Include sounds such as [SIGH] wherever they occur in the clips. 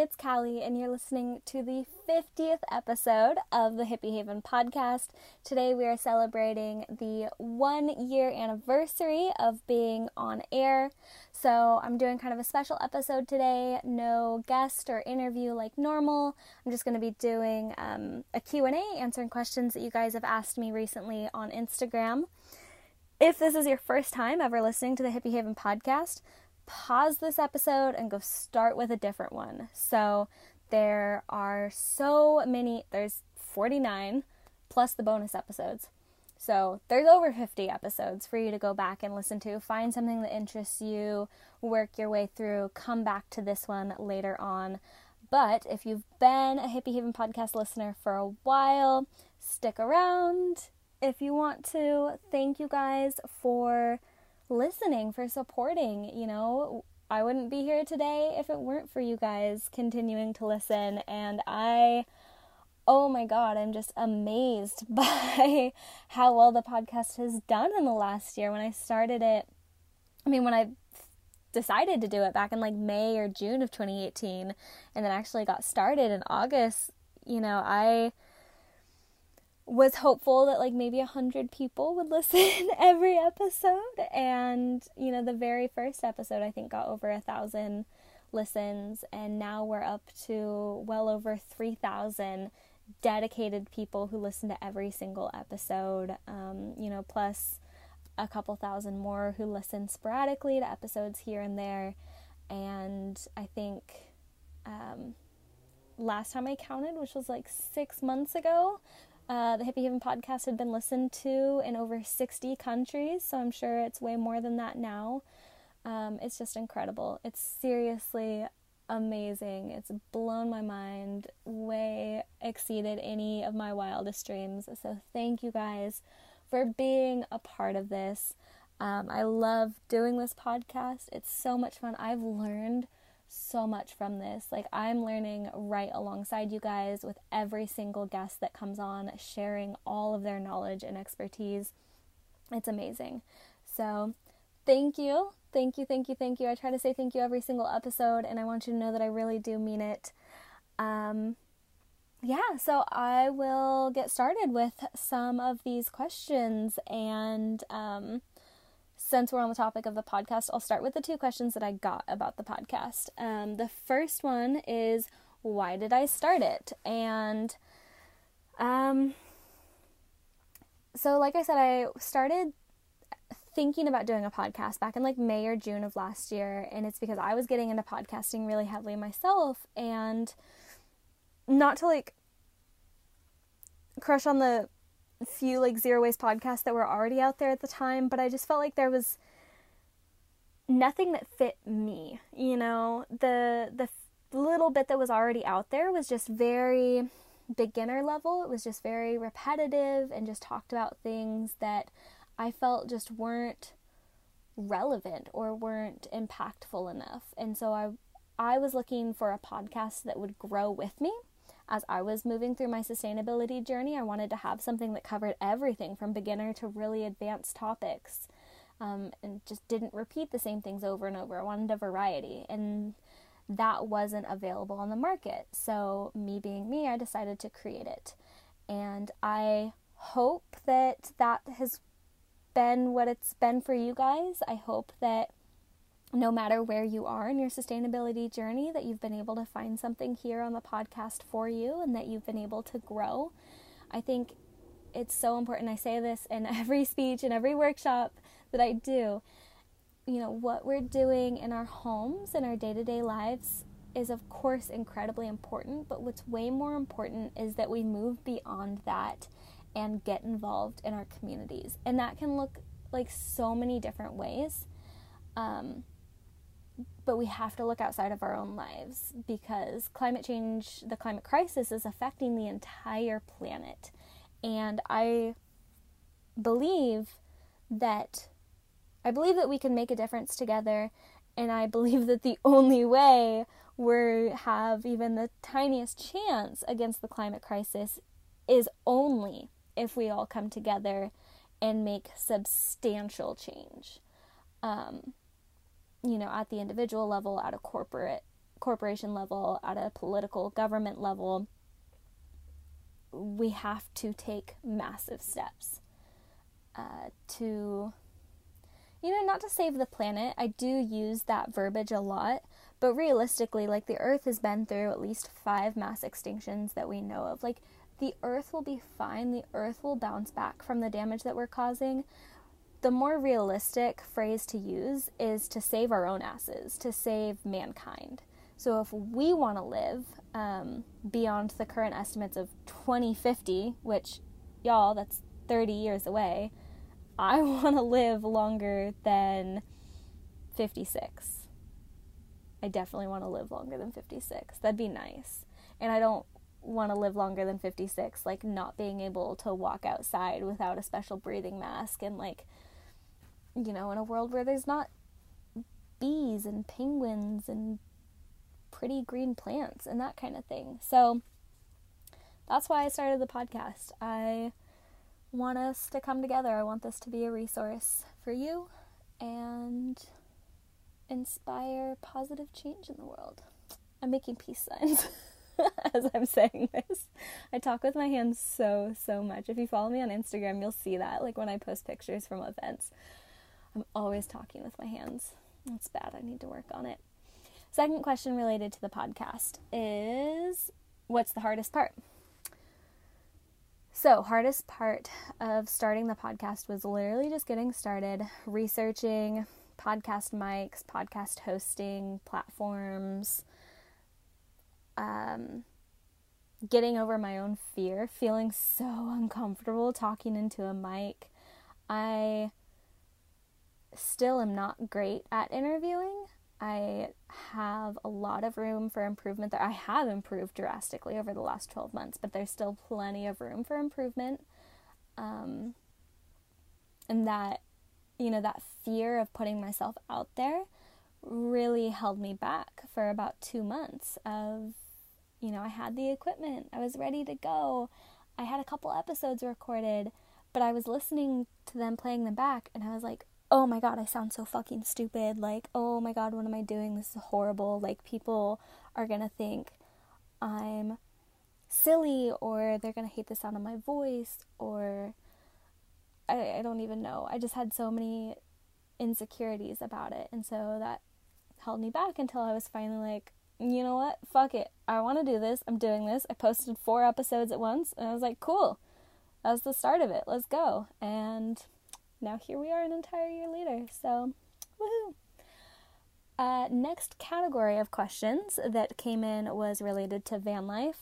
it's Callee, and you're listening to the 50th episode of the Hippie Haven podcast. Today, we are celebrating the one year anniversary of being on air. So, I'm doing kind of a special episode today. No guest or interview like normal. I'm just going to be doing um, a Q&A, answering questions that you guys have asked me recently on Instagram. If this is your first time ever listening to the Hippie Haven podcast, pause this episode and go start with a different one. So there are so many, there's 49 plus the bonus episodes. So there's over 50 episodes for you to go back and listen to. Find something that interests you, work your way through, come back to this one later on. But if you've been a Hippie Haven podcast listener for a while, stick around if you want to. Thank you guys for listening, for supporting. You know, I wouldn't be here today if it weren't for you guys continuing to listen. And I, oh my God, I'm just amazed [LAUGHS] by how well the podcast has done in the last year. When I started it, I mean, when I decided to do it back in like May or June of 2018, and then actually got started in August, you know, I was hopeful that like maybe a hundred people would [LAUGHS] listen [LAUGHS] every episode. And you know the very first episode i think got over a thousand listens. And now we're up to well over 3000 dedicated people who listen to every single episode. Um, you know plus a couple thousand more who listen sporadically to episodes here and there. And i think um, last time i counted which was like six months ago uh, the Hippie Haven podcast had been listened to in over 60 countries, so I'm sure it's way more than that now. Um, it's just incredible. It's seriously amazing. It's blown my mind, way exceeded any of my wildest dreams. So, thank you guys for being a part of this. Um, I love doing this podcast, it's so much fun. I've learned so much from this. Like, I'm learning right alongside you guys with every single guest that comes on, sharing all of their knowledge and expertise. It's amazing. So, thank you. Thank you, thank you, thank you. I try to say thank you every single episode, and I want you to know that I really do mean it. Um, yeah, so I will get started with some of these questions and um, since we're on the topic of the podcast, I'll start with the two questions that I got about the podcast. Um, the first one is, why did I start it? And um, so, like I said, I started thinking about doing a podcast back in like May or June of last year, and it's because I was getting into podcasting really heavily myself, and not to like crush on the few like zero waste podcasts that were already out there at the time, but I just felt like there was nothing that fit me. You know, the the little bit that was already out there was just very beginner level. It was just very repetitive and just talked about things that I felt just weren't relevant or weren't impactful enough. And so I I was looking for a podcast that would grow with me as I was moving through my sustainability journey, I wanted to have something that covered everything from beginner to really advanced topics um, and just didn't repeat the same things over and over. I wanted a variety, and that wasn't available on the market. So, me being me, I decided to create it. And I hope that that has been what it's been for you guys. I hope that no matter where you are in your sustainability journey, that you've been able to find something here on the podcast for you and that you've been able to grow. I think it's so important. I say this in [LAUGHS] every speech and every workshop that I do. You know, what we're doing in our homes and our day to day lives is, of course, incredibly important, but what's way more important is that we move beyond that and get involved in our communities. And that can look like so many different ways. Um, but we have to look outside of our own lives because climate change, the climate crisis, is affecting the entire planet. And I believe that I believe that we can make a difference together, and I believe that the [LAUGHS] only way we have even the tiniest chance against the climate crisis is only if we all come together and make substantial change. Um, you know, at the individual level, at a corporate corporation level, at a political government level, we have to take massive steps uh, to, you know, not to save the planet. I do use that verbiage a lot, but realistically, like the Earth has been through at least five mass extinctions that we know of. Like the Earth will be fine, the Earth will bounce back from the damage that we're causing. The more realistic phrase to use is to save our own asses, to save mankind. So if we want to live um, beyond the current estimates of 2050, which, y'all, that's 30 years away, I [LAUGHS] want to live longer than 56. I definitely want to live longer than 56. That'd be nice. And I don't want to live longer than 56, like not being able to walk outside without a special breathing mask and like, you know, in a world where there's not bees and penguins and pretty green plants and that kind of thing. So that's why I started the podcast. I want us to come together. I want this to be a resource for you and inspire positive change in the world. I'm making peace signs [LAUGHS] as I'm saying this. I talk with my hands so, so much. If you follow me on Instagram, you'll see that. Like when I post pictures from events, I'm always talking with my hands. That's bad. I need to work on it. Second question related to the podcast is what's the hardest part? So, hardest part of starting the podcast was literally just getting started, researching podcast mics, podcast hosting platforms, um, getting over my own fear, feeling so uncomfortable talking into a mic. I still am not great at interviewing. I have a lot of room for improvement there. I have improved drastically over the last 12 months, but there's still plenty of room for improvement. Um, and that, you know, that fear of putting myself out there really held me back for about two months of, you know, I had the equipment, I was ready to go. I had a couple episodes recorded, but I was listening to them playing them back and I was like, oh my god, I sound so fucking stupid. Like, oh my god, what am I doing? This is horrible. Like, people are gonna think I'm silly or they're gonna hate the sound of my voice or I, I don't even know. I just had so many insecurities about it. And so that held me back until I was finally like, you know what? Fuck it. I want to do this. I'm doing this. I posted four episodes at once and I was like, cool. That was the start of it. Let's go. And now here we are an entire year later. So, woohoo! Uh, next category of questions that came in was related to van life.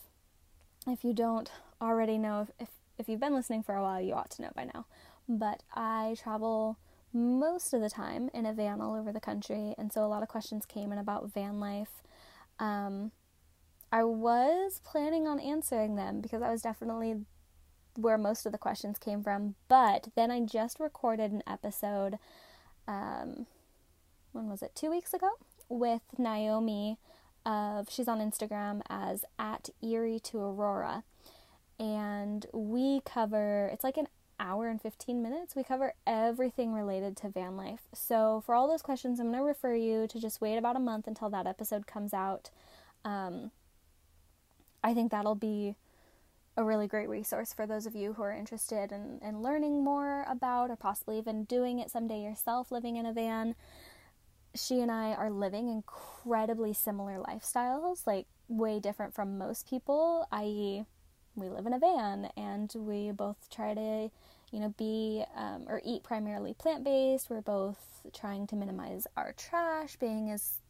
If you don't already know, if, if, if you've been listening for a while, you ought to know by now. But I travel most of the time in a van all over the country, and so a lot of questions came in about van life. Um, I was planning on answering them because I was definitely where most of the questions came from. But then I just recorded an episode, um, when was it? Two weeks ago with Naomi. Of she's on Instagram as at Erie to Aurora, and we cover it's like an hour and 15 minutes. We cover everything related to van life. So, for all those questions, I'm going to refer you to just wait about a month until that episode comes out. Um, I think that'll be a really great resource for those of you who are interested in, in learning more about or possibly even doing it someday yourself, living in a van. She and I are living incredibly similar lifestyles, like way different from most people, i.e., we live in a van and we both try to, you know, be um, or eat primarily plant based. We're both trying to minimize our trash, being as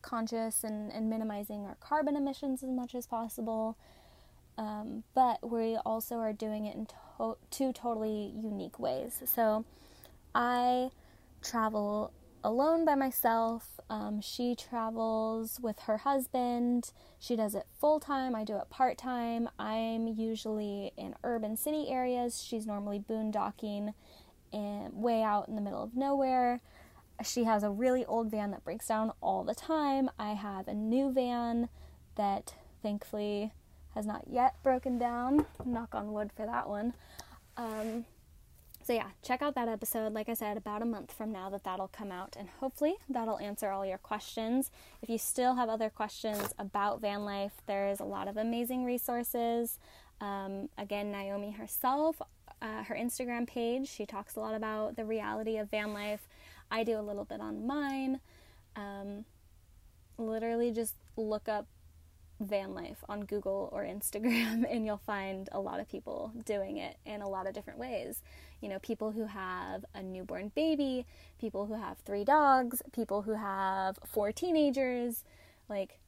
conscious and, and minimizing our carbon emissions as much as possible. Um, but we also are doing it in to- two totally unique ways. So I travel alone by myself. Um, she travels with her husband. She does it full time. I do it part time. I'm usually in urban city areas. She's normally boondocking way out in the middle of nowhere. She has a really old van that breaks down all the time. I have a new van that thankfully has not yet broken down. Knock on wood for that one. Um, so yeah, check out that episode. Like I said, about a month from now that that'll come out, and hopefully that'll answer all your questions. If you still have other questions about van life, there's a lot of amazing resources. Um, again, Naomi herself, uh, her Instagram page, she talks a lot about the reality of van life. I do a little bit on mine. Um, literally, just look up van life on Google or Instagram, [LAUGHS] and you'll find a lot of people doing it in a lot of different ways. You know, people who have a newborn baby, people who have three dogs, people who have four teenagers, like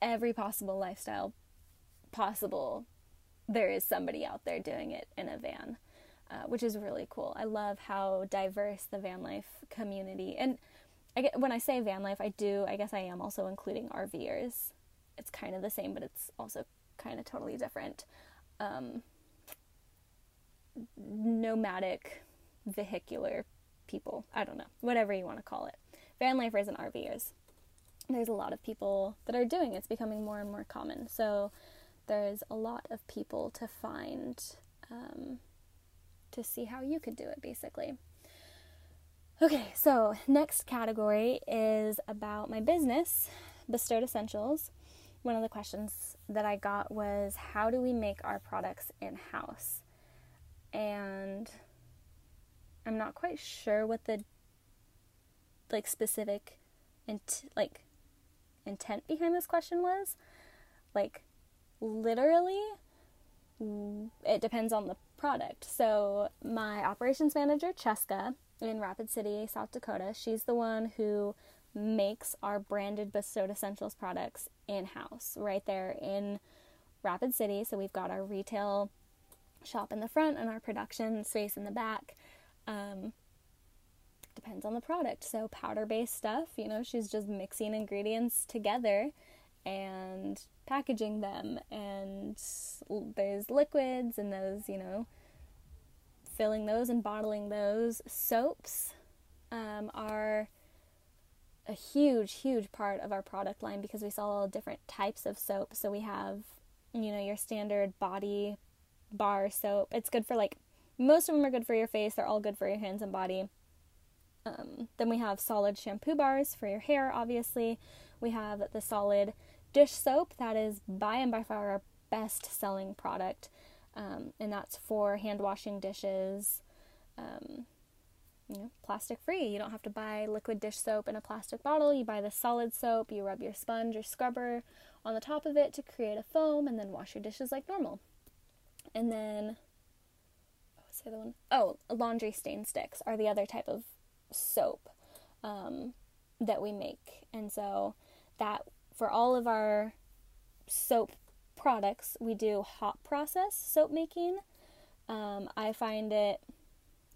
every possible lifestyle possible, there is somebody out there doing it in a van. Uh, which is really cool. I love how diverse the van life community and I get, when I say van life, I do. I guess I am also including RVers it's kind of the same, but it's also kind of totally different. Um, nomadic, vehicular people. I don't know, whatever you want to call it. Van lifers and RVers. There's a lot of people that are doing it. It's becoming more and more common. So there's a lot of people to find um, to see how you could do it, basically. Okay, so next category is about my business, Bestowed Essentials one of the questions that I got was how do we make our products in house? And I'm not quite sure what the like specific int- like intent behind this question was. Like literally it depends on the product. So my operations manager Cheska in Rapid City, South Dakota, she's the one who makes our branded Bestowed Essentials products in house right there in Rapid City. So we've got our retail shop in the front and our production space in the back. Um, depends on the product. So powder based stuff, you know, she's just mixing ingredients together and packaging them. And there's liquids and those, you know, filling those and bottling those. Soaps um, are a huge, huge part of our product line because we sell all different types of soap. So we have, you know, your standard body bar soap. It's good for like, most of them are good for your face, they're all good for your hands and body. Um, then we have solid shampoo bars for your hair, obviously. We have the solid dish soap, that is by and by far our best selling product. Um, and that's for hand washing dishes. Um, you know, plastic free. You don't have to buy liquid dish soap in a plastic bottle. You buy the solid soap, you rub your sponge or scrubber on the top of it to create a foam and then wash your dishes like normal. And then oh, what's the other one? Oh, laundry stain sticks are the other type of soap um, that we make. And so that for all of our soap products, we do hot process soap making. Um, I find it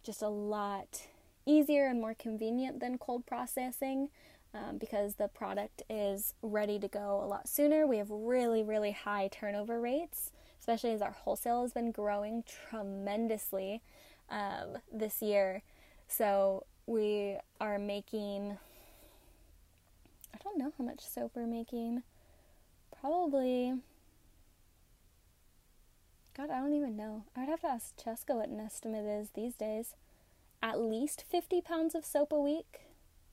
just a lot easier and more convenient than cold processing um, because the product is ready to go a lot sooner. We have really, really high turnover rates, especially as our wholesale has been growing tremendously um, this year. So we are making, I don't know how much soap we're making. Probably, God, I don't even know. I would have to ask Cheska what an estimate is these days at least 50 pounds of soap a week.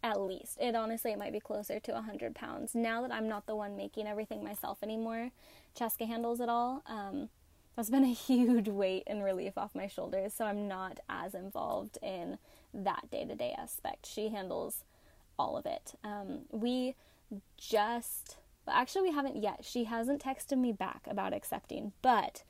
At least. It honestly, it might be closer to 100 pounds. Now that I'm not the one making everything myself anymore, Cheska handles it all. Um, that's been a huge weight and relief off my shoulders, so I'm not as involved in that day to day aspect. She handles all of it. Um, we just, well, actually, we haven't yet. She hasn't texted me back about accepting, but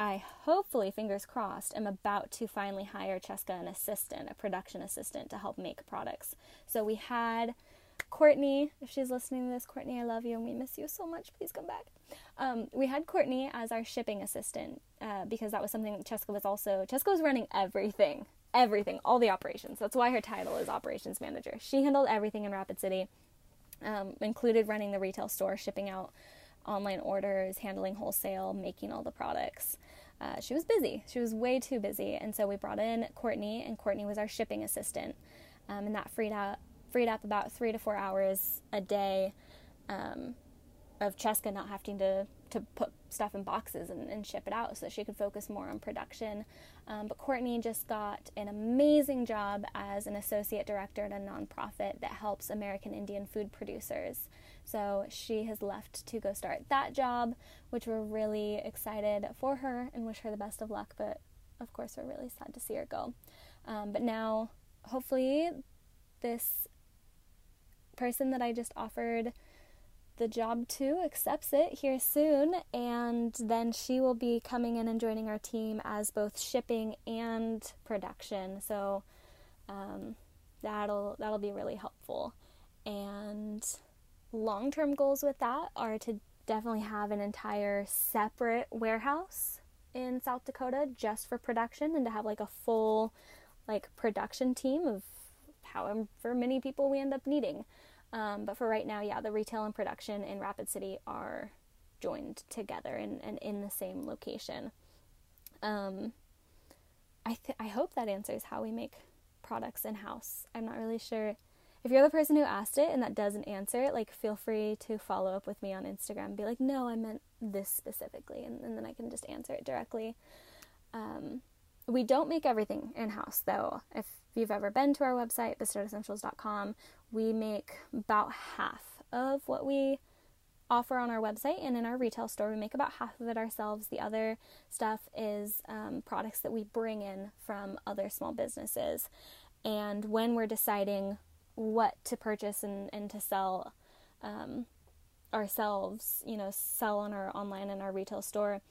I hopefully, fingers crossed, am about to finally hire Cheska an assistant, a production assistant to help make products. So we had Courtney, if she's listening to this, Courtney, I love you and we miss you so much. Please come back. Um, we had Courtney as our shipping assistant uh, because that was something Cheska was also, Cheska was running everything, everything, all the operations. That's why her title is operations manager. She handled everything in Rapid City, um, included running the retail store, shipping out online orders, handling wholesale, making all the products. Uh, she was busy. She was way too busy, and so we brought in Courtney, and Courtney was our shipping assistant, um, and that freed up freed up about three to four hours a day um, of Cheska not having to to put stuff in boxes and, and ship it out so that she could focus more on production. Um, but Courtney just got an amazing job as an associate director at a nonprofit that helps American Indian food producers. So she has left to go start that job, which we're really excited for her and wish her the best of luck. But of course, we're really sad to see her go. Um, but now, hopefully, this person that I just offered the job to accepts it here soon, and then she will be coming in and joining our team as both shipping and production. So um, that'll that'll be really helpful. And long term goals with that are to definitely have an entire separate warehouse in South Dakota just for production and to have like a full like production team of however many people we end up needing. Um, but for right now, yeah, the retail and production in Rapid City are joined together and, and in the same location. Um, I th- I hope that answers how we make products in house. I'm not really sure. If you're the person who asked it and that doesn't answer it, like feel free to follow up with me on Instagram. Be like, no, I meant this specifically, and, and then I can just answer it directly. Um, we don't make everything in house though. If you've ever been to our website, bestowedessentials.com, we make about half of what we offer on our website and in our retail store. We make about half of it ourselves. The other stuff is um, products that we bring in from other small businesses. And when we're deciding what to purchase and, and to sell um, ourselves, you know, sell on our online and our retail store,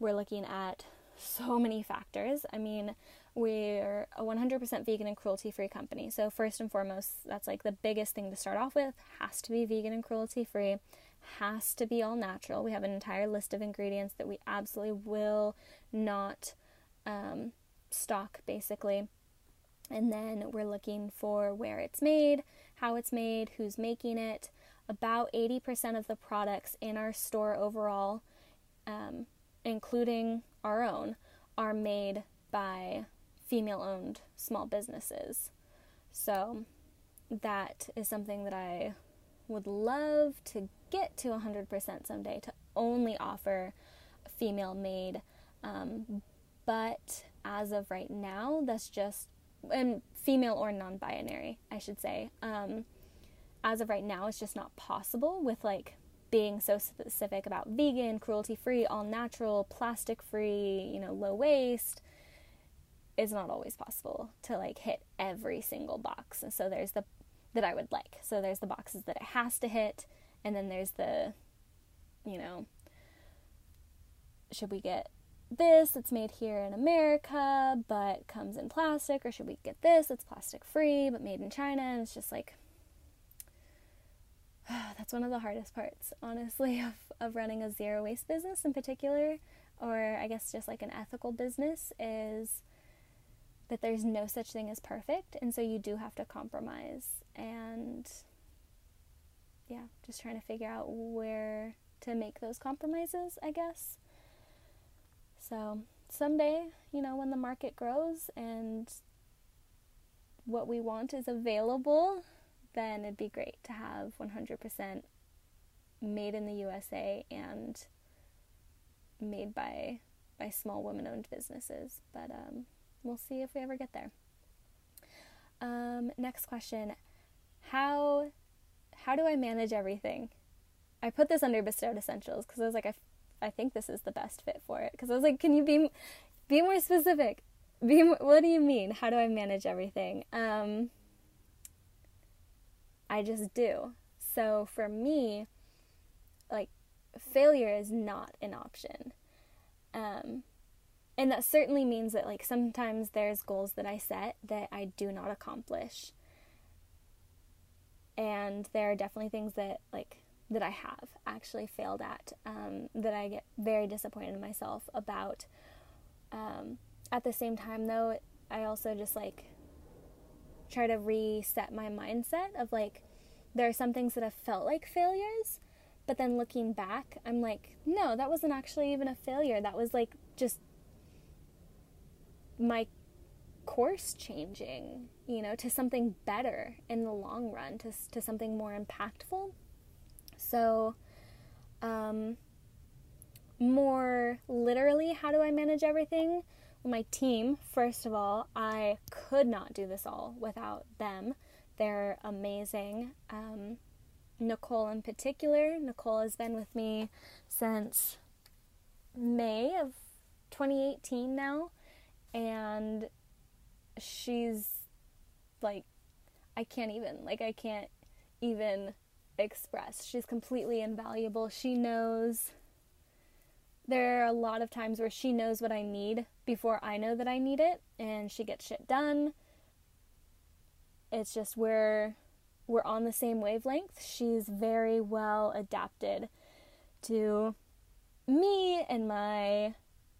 we're looking at so many factors. I mean, we're a 100% vegan and cruelty free company. So, first and foremost, that's like the biggest thing to start off with has to be vegan and cruelty free, has to be all natural. We have an entire list of ingredients that we absolutely will not um, stock, basically. And then we're looking for where it's made, how it's made, who's making it. About 80% of the products in our store overall, um, including our own, are made by female owned small businesses. So that is something that I would love to get to 100% someday to only offer female made. Um, but as of right now, that's just, and female or non binary, I should say. Um, as of right now, it's just not possible with like being so specific about vegan, cruelty free, all natural, plastic free, you know, low waste is not always possible to like hit every single box. So there's the that I would like. So there's the boxes that it has to hit, and then there's the, you know, should we get this It's made here in America but comes in plastic, or should we get this It's plastic free but made in China? And it's just like, [SIGHS] that's one of the hardest parts, honestly, [LAUGHS] of, of running a zero waste business in particular, or I guess just like an ethical business, is that there's no such thing as perfect, and so you do have to compromise. And yeah, just trying to figure out where to make those compromises, I guess. So someday, you know, when the market grows and what we want is available, then it'd be great to have 100% made in the USA and made by by small women-owned businesses. But um, we'll see if we ever get there. Um, next question: How how do I manage everything? I put this under bestowed essentials because I was like, I, I think this is the best fit for it. Because I was like, can you be be more specific? Be more, what do you mean? How do I manage everything? Um, I just do. So for me, like failure is not an option. Um, and that certainly means that like sometimes there's goals that I set that I do not accomplish. And there are definitely things that like that I have actually failed at um, that I get very disappointed in myself about. Um, at the same time, though, I also just like try to reset my mindset of like there are some things that have felt like failures, but then looking back, I'm like, no, that wasn't actually even a failure. That was like just my course changing, you know, to something better in the long run, to, to something more impactful. So, more literally, how do I manage everything? Well, my team, first of all, I could not do this all without them. They're amazing. Um, Nicole, in particular, Nicole has been with me since May of 2018 now, and she's like, I can't even, like, I can't even express. She's completely invaluable. She knows. There are a lot of times where she knows what I need before I know that I need it, and she gets shit done. It's just we're we're on the same wavelength. She's very well adapted to me and my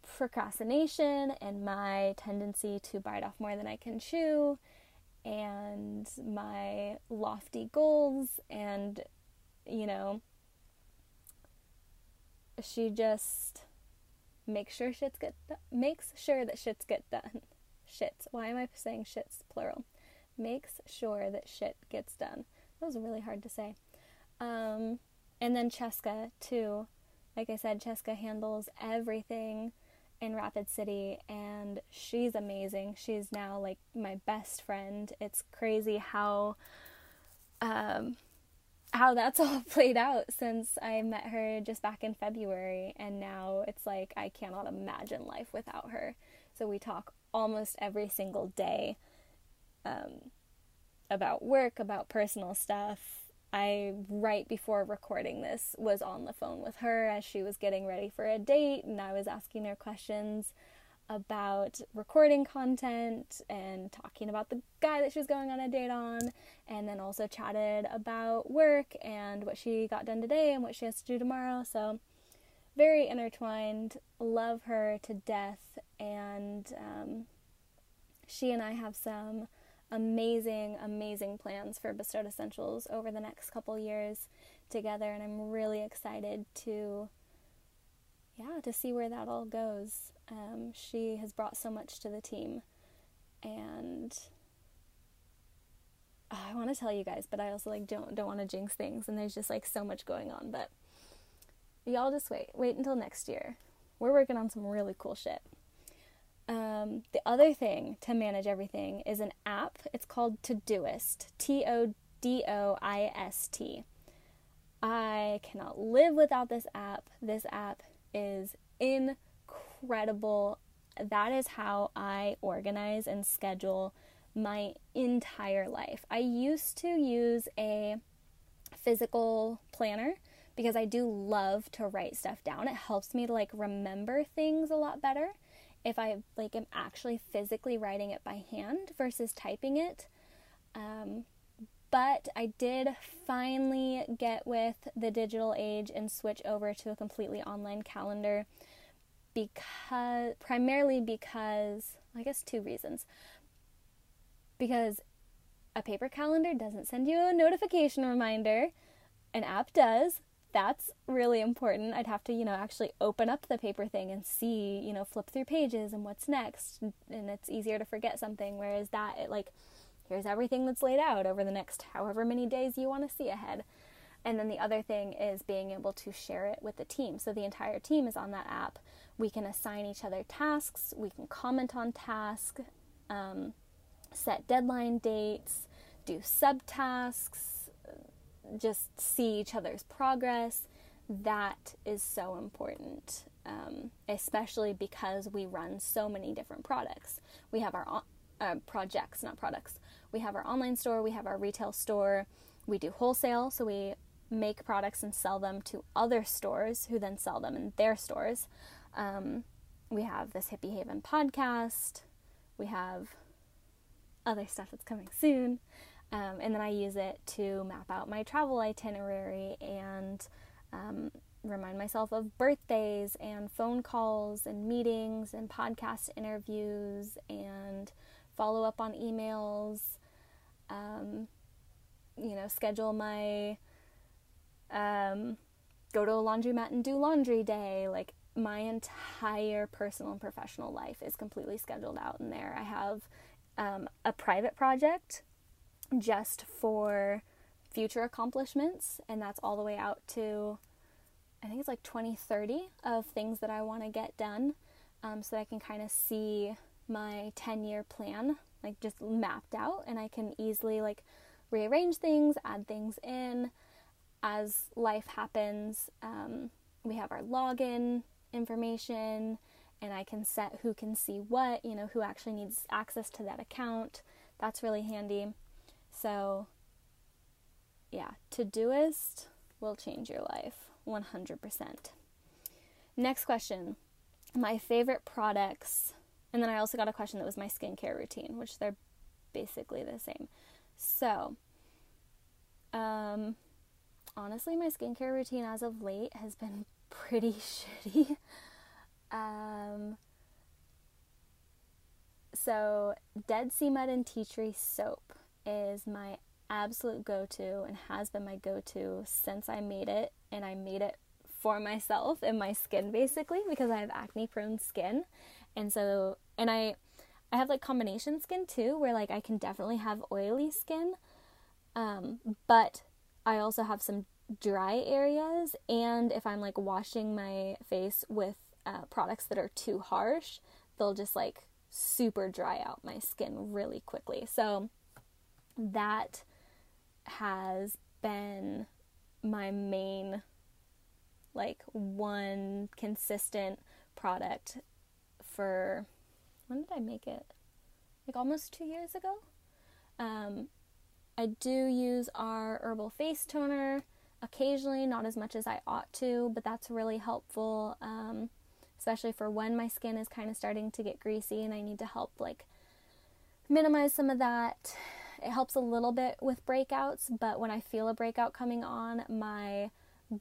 procrastination and my tendency to bite off more than I can chew and my lofty goals and you know she just makes sure shits get done, makes sure that shits get done. [LAUGHS] Shits why am i saying shits plural? Makes sure that shit gets done. That was really hard to say. Um, and then cheska too. Like i said cheska handles everything in Rapid City, and she's amazing. She's now like my best friend. It's crazy how um, how that's [LAUGHS] all played out since I met her just back in February, and now it's like I cannot imagine life without her. So we talk almost every single day um, about work, about personal stuff, I, right before recording this, was on the phone with her as she was getting ready for a date, and I was asking her questions about recording content and talking about the guy that she was going on a date on, and then also chatted about work and what she got done today and what she has to do tomorrow. So, very intertwined. Love her to death, and um, she and I have some amazing, amazing plans for Bestowed Essentials over the next couple years together, and I'm really excited to, yeah, to see where that all goes. Um, she has brought so much to the team, and oh, I want to tell you guys, but I also like don't don't want to jinx things, and there's just like so much going on. But y'all just wait, wait until next year. We're working on some really cool shit. Um, the other thing to manage everything is an app. It's called Todoist. T O D O I S T. I cannot live without this app. This app is incredible. That is how I organize and schedule my entire life. I used to use a physical planner because I do love to write stuff down. It helps me to like remember things a lot better if I like am actually physically writing it by hand versus typing it. Um, but I did finally get with the digital age and switch over to a completely online calendar because primarily because I guess two reasons. Because a paper calendar doesn't send you a notification reminder, an app does, that's really important. I'd have to, you know, actually open up the paper thing and see, you know, flip through pages and what's next. And it's easier to forget something. Whereas that, it like, here's everything that's laid out over the next however many days you want to see ahead. And then the other thing is being able to share it with the team. So the entire team is on that app. We can assign each other tasks, we can comment on tasks, um, set deadline dates, do subtasks just see each other's progress. That is so important, um, especially because we run so many different products. We have our uh, projects, not products. We have our online store, we have our retail store, we do wholesale, so we make products and sell them to other stores who then sell them in their stores. Um, we have this Hippie Haven podcast. We have other stuff that's coming soon. Um, and then I use it to map out my travel itinerary and um, remind myself of birthdays and phone calls and meetings and podcast interviews and follow up on emails. Um, you know, schedule my um, go to a laundromat and do laundry day. Like my entire personal and professional life is completely scheduled out in there. I have um, a private project just for future accomplishments, and that's all the way out to I think it's like 2030 of things that I want to get done um, so that I can kind of see my 10 year plan like just mapped out and I can easily like rearrange things, add things in as life happens. Um, we have our login information and I can set who can see what, you know, who actually needs access to that account. That's really handy. So, yeah, Todoist will change your life 100%. Next question My favorite products. And then I also got a question that was my skincare routine, which they're basically the same. So, um, honestly, my skincare routine as of late has been [LAUGHS] pretty shitty. Um, so, Dead Sea Mud and Tea Tree soap is my absolute go to and has been my go to since I made it. And I made it for myself and my skin basically because I have acne prone skin. And so, and I, I have like combination skin too, where like I can definitely have oily skin. Um, but I also have some dry areas. And if I'm like washing my face with uh, products that are too harsh, they'll just like super dry out my skin really quickly. So that has been my main like one consistent product for when did I make it? Like almost two years ago. Um, I do use our herbal face toner occasionally, not as much as I ought to, but that's really helpful, um, especially for when my skin is kind of starting to get greasy and I need to help like minimize some of that. It helps a little bit with breakouts, but when I feel a breakout coming on, my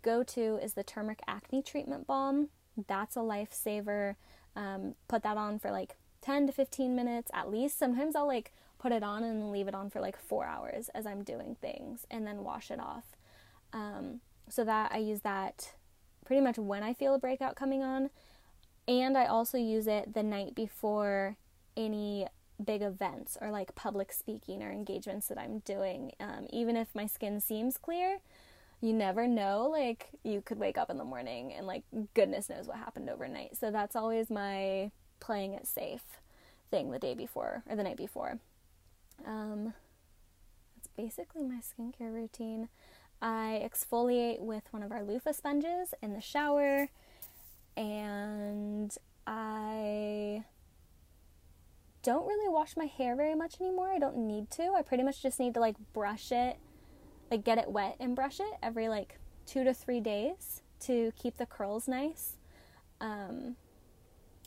go to is the turmeric acne treatment balm. That's a lifesaver. Um, put that on for like 10 to 15 minutes at least. Sometimes I'll like put it on and leave it on for like four hours as I'm doing things and then wash it off. Um, so that I use that pretty much when I feel a breakout coming on. And I also use it the night before any big events or like public speaking or engagements that I'm doing. Um, even if my skin seems clear, you never know. Like, you could wake up in the morning and, like, goodness knows what happened overnight. So, that's always my playing it safe thing the day before or the night before. Um, that's basically my skincare routine. I exfoliate with one of our loofah sponges in the shower, and I don't really wash my hair very much anymore. I don't need to. I pretty much just need to like brush it like get it wet and brush it every like two to three days to keep the curls nice. Um,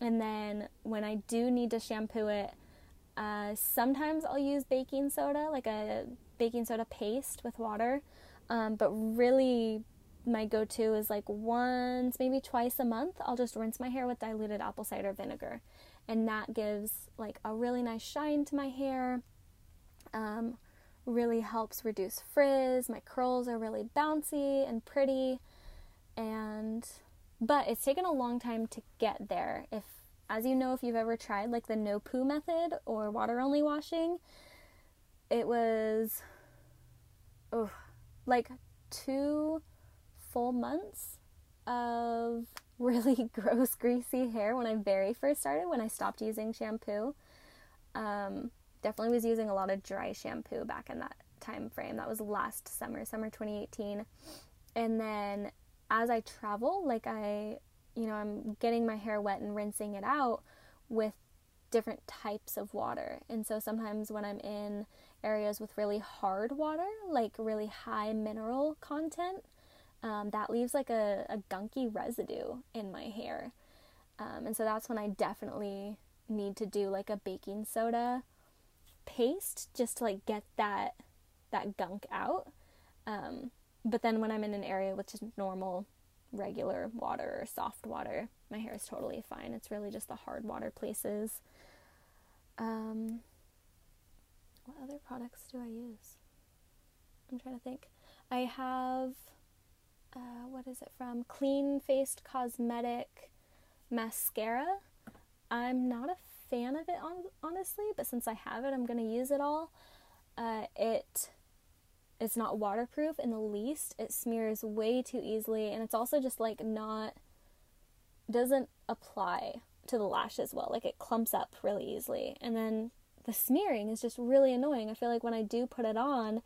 and then when I do need to shampoo it, uh, sometimes I'll use baking soda, like a baking soda paste with water. Um, but really, my go to is like once, maybe twice a month, I'll just rinse my hair with diluted apple cider vinegar. And that gives like a really nice shine to my hair. Um, really helps reduce frizz. My curls are really bouncy and pretty. And but it's taken a long time to get there. If as you know if you've ever tried like the no poo method or water only washing, it was oh like 2 full months of [LAUGHS] really [LAUGHS] gross greasy hair when I very first started when I stopped using shampoo. Um, definitely was using a lot of dry shampoo back in that time frame. That was last summer, summer 2018. And then as I travel, like I, you know, I'm getting my hair wet and rinsing it out with different types of water. And so sometimes when I'm in areas with really hard water, like really high mineral content, um, that leaves like a, a gunky residue in my hair. Um, and so that's when I definitely need to do like a baking soda paste just to like get that that gunk out. Um, but then when I'm in an area with just normal, regular water or soft water, my hair is totally fine. It's really just the hard water places. Um, what other products do I use? I'm trying to think. I have, uh, what is it from? Clean Faced Cosmetic Mascara. I'm not a fan of it on, honestly, but since I have it, I'm going to use it all. Uh, it's not waterproof in the least. It smears way too easily and it's also just like not doesn't apply to the lash as well. Like it clumps up really easily. And then the smearing is just really annoying. I feel like when I do put it on,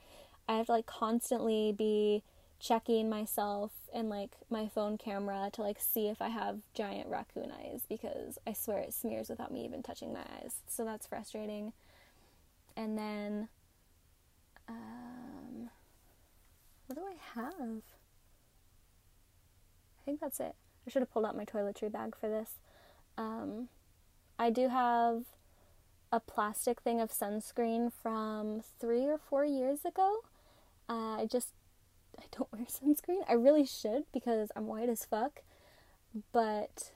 I have to like constantly be checking myself and like my phone camera to like see if I have giant raccoon eyes because I swear it smears without me even touching my eyes. So that's frustrating. And then um what do I have? I think that's it. I should have pulled out my toiletry bag for this. Um I do have a plastic thing of sunscreen from 3 or 4 years ago. Uh, I just I don't wear sunscreen. I really should because I'm white as fuck. But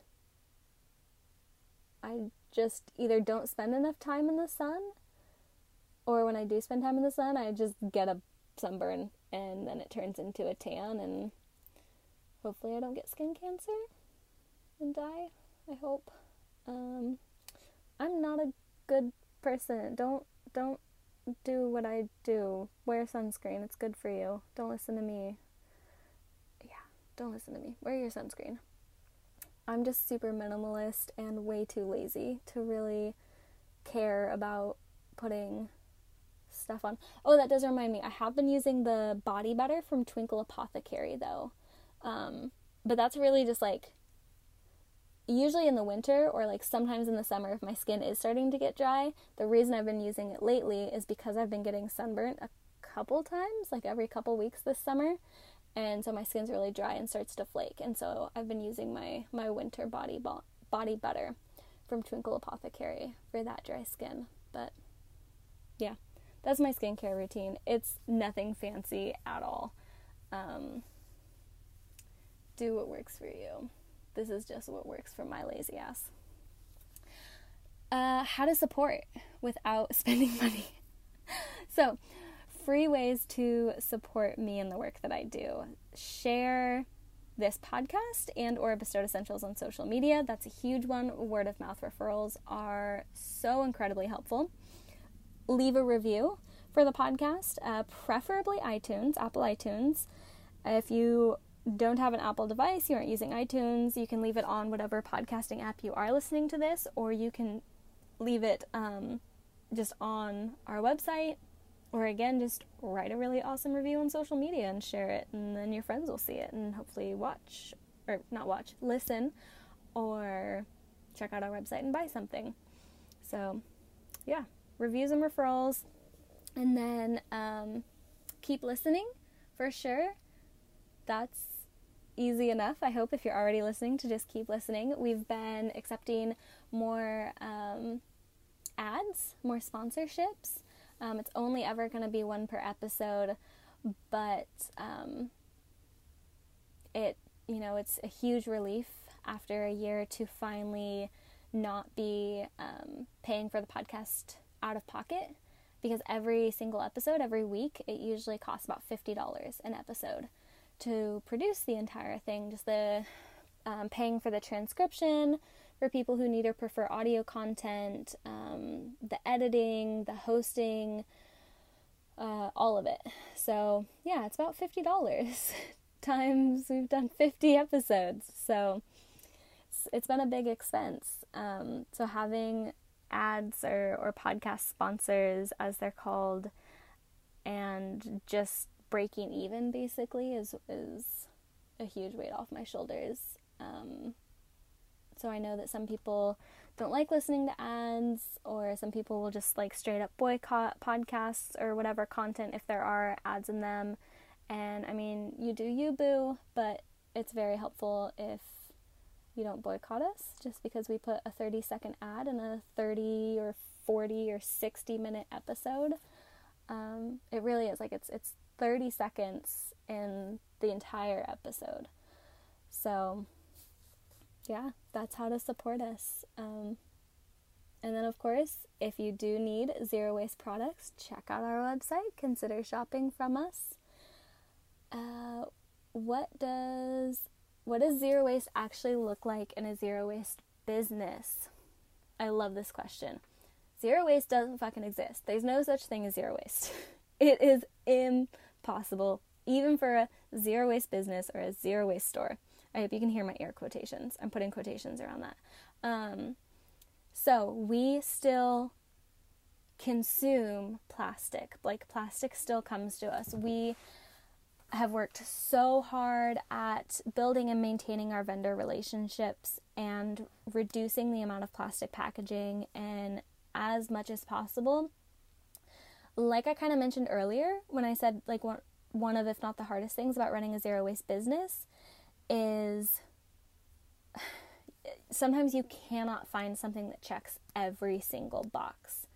I just either don't spend enough time in the sun or when I do spend time in the sun, I just get a sunburn and then it turns into a tan and hopefully I don't get skin cancer and die. I hope. Um, I'm not a good person. Don't don't do what I do. Wear sunscreen. It's good for you. Don't listen to me. Yeah, don't listen to me. Wear your sunscreen. I'm just super minimalist and way too lazy to really care about putting stuff on. Oh, that does remind me. I have been using the body butter from Twinkle Apothecary though. Um, but that's really just like usually in the winter or like sometimes in the summer if my skin is starting to get dry the reason i've been using it lately is because i've been getting sunburnt a couple times like every couple weeks this summer and so my skin's really dry and starts to flake and so i've been using my my winter body bo- body butter from twinkle apothecary for that dry skin but yeah that's my skincare routine. It's nothing fancy at all. Um, do what works for you this is just what works for my lazy ass. Uh, how to support without [LAUGHS] spending money. so, free ways to support me and the work that I do. Share this podcast and or bestowed essentials on social media that's a huge one word of mouth referrals are so incredibly helpful leave a review for the podcast uh, preferably itunes apple itunes if you don't have an Apple device, you aren't using iTunes, you can leave it on whatever podcasting app you are listening to this, or you can leave it um, just on our website, or again, just write a really awesome review on social media and share it, and then your friends will see it and hopefully watch, or not watch, listen, or check out our website and buy something. So, yeah, reviews and referrals, and then um, keep listening for sure. That's easy enough, I hope, if you're already listening, to just keep listening. We've been accepting more um, ads, more sponsorships. Um, it's only ever going to be one per episode, but um, it, you know, it's a huge relief after a year to finally not be um, paying for the podcast out of pocket because every single episode, every week, it usually costs about $50 an episode to produce the entire thing, just the um, paying for the transcription for people who need or prefer audio content, um, the editing, the hosting, uh, all of it. So, yeah, it's about $50 [LAUGHS] times we've done 50 episodes. So, it's, it's been a big expense. Um, so, having ads or, or podcast sponsors, as they're called, and just breaking even basically is is a huge weight off my shoulders. Um, so I know that some people don't like listening to ads, or some people will just like straight up boycott podcasts or whatever content if there are ads in them. And I mean, you do you, boo, but it's very helpful if you don't boycott us just because we put a 30 second ad in a 30 or 40 or 60 minute episode. Um, it really is like it's it's 30 seconds in the entire episode. So, yeah, that's how to support us. Um, and then, of course, if you do need zero waste products, check out our website. Consider shopping from us. Uh, what does what does zero waste actually look like in a zero waste business? I love this question. Zero waste doesn't fucking exist. There's no such thing as zero waste. [LAUGHS] It is impossible possible, even for a zero waste business or a zero waste store. I hope you can hear my air quotations. I'm putting quotations around that. Um, so we still consume plastic. Like plastic still comes to us. We have worked so hard at building and maintaining our vendor relationships and reducing the amount of plastic packaging and as much as possible. Like I kind of mentioned earlier when I said like one of if not the hardest things about running a zero waste business is [SIGHS] sometimes you cannot find something that checks every single box.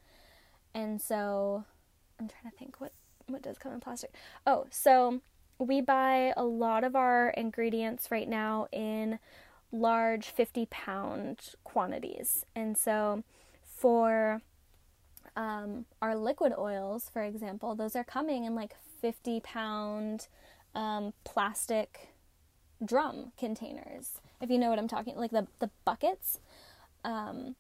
And so I'm trying to think what what does come in plastic. Oh, so we buy a lot of our ingredients right now in large 50 pound quantities. And so for um, our liquid oils, for example, those are coming in like 50 pound um, plastic drum containers. If you know what I'm talking, like the the buckets, um,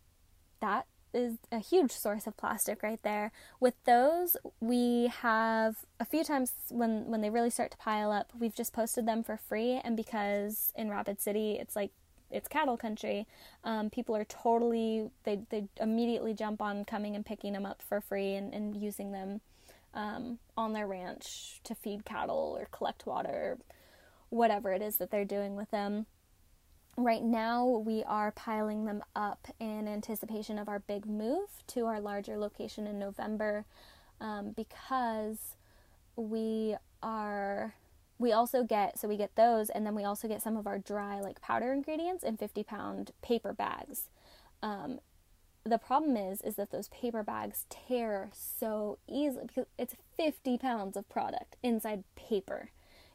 that is a huge source of plastic right there. With those, we have a few times when when they really start to pile up, we've just posted them for free, and because in Rapid City it's like it's cattle country, um, people are totally they they immediately jump on coming and picking them up for free and, and using them um, on their ranch to feed cattle or collect water whatever it is that they're doing with them. Right now, we are piling them up in anticipation of our big move to our larger location in November um, because we are. We also get, so we get those, and then we also get some of our dry, like powder ingredients in 50 pound paper bags. Um, the problem is is that those paper bags tear so easily because it's 50 pounds of product inside paper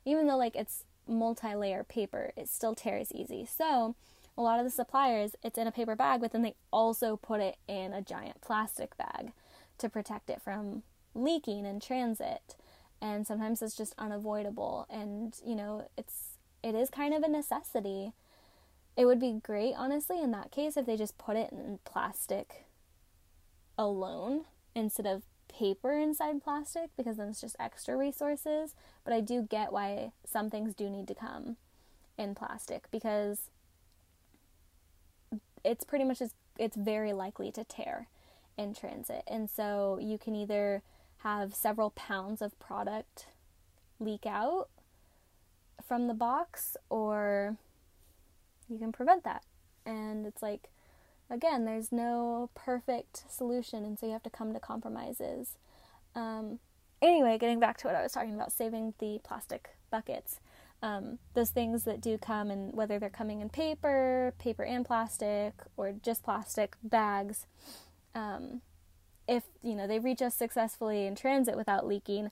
even though like it's multi-layer paper, it still tears easy. So a lot of the suppliers, it's in a paper bag, but then they also put it in a giant plastic bag to protect it from leaking in transit. And sometimes it's just unavoidable. And, you know, it's, it is kind of a necessity. It would be great, honestly, in that case, if they just put it in plastic alone instead of paper inside plastic because then it's just extra resources. But I do get why some things do need to come in plastic because it's pretty much it's very likely to tear in transit. And so you can either have several pounds of product leak out from the box or you can prevent that. And it's like again, there's no perfect solution, and so you have to come to compromises. Um, anyway, getting back to what I was talking about, saving the plastic buckets. Um, those things that do come and whether they're coming in paper, paper and plastic, or just plastic bags, um, if you know they reach us successfully in transit without leaking,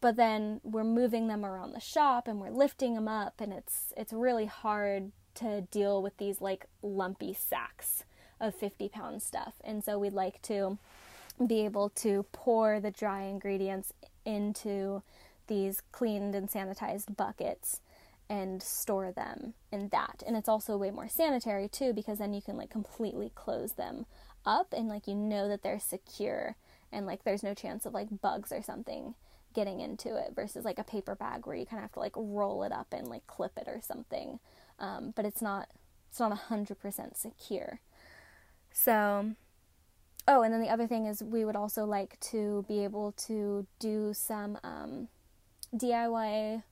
but then we're moving them around the shop and we're lifting them up, and it's it's really hard to deal with these like lumpy sacks of 50 pound stuff. And so we'd like to be able to pour the dry ingredients into these cleaned and sanitized buckets and store them in that. And it's also way more sanitary too because then you can like completely close them up and like you know that they're secure and like there's no chance of like bugs or something getting into it versus like a paper bag where you kind of have to like roll it up and like clip it or something. Um, but it's not it's not 100% secure. So, oh, and then the other thing is we would also like to be able to do some um, DIY